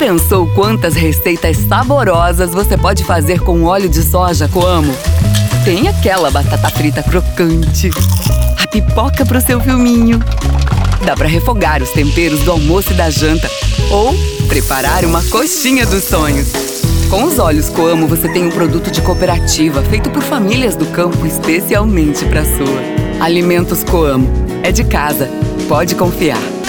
pensou quantas receitas saborosas você pode fazer com óleo de soja Coamo? Tem aquela batata frita crocante, a pipoca pro seu filminho. Dá para refogar os temperos do almoço e da janta ou preparar uma coxinha dos sonhos. Com os óleos Coamo você tem um produto de cooperativa feito por famílias do campo especialmente para sua. Alimentos Coamo. É de casa. Pode confiar.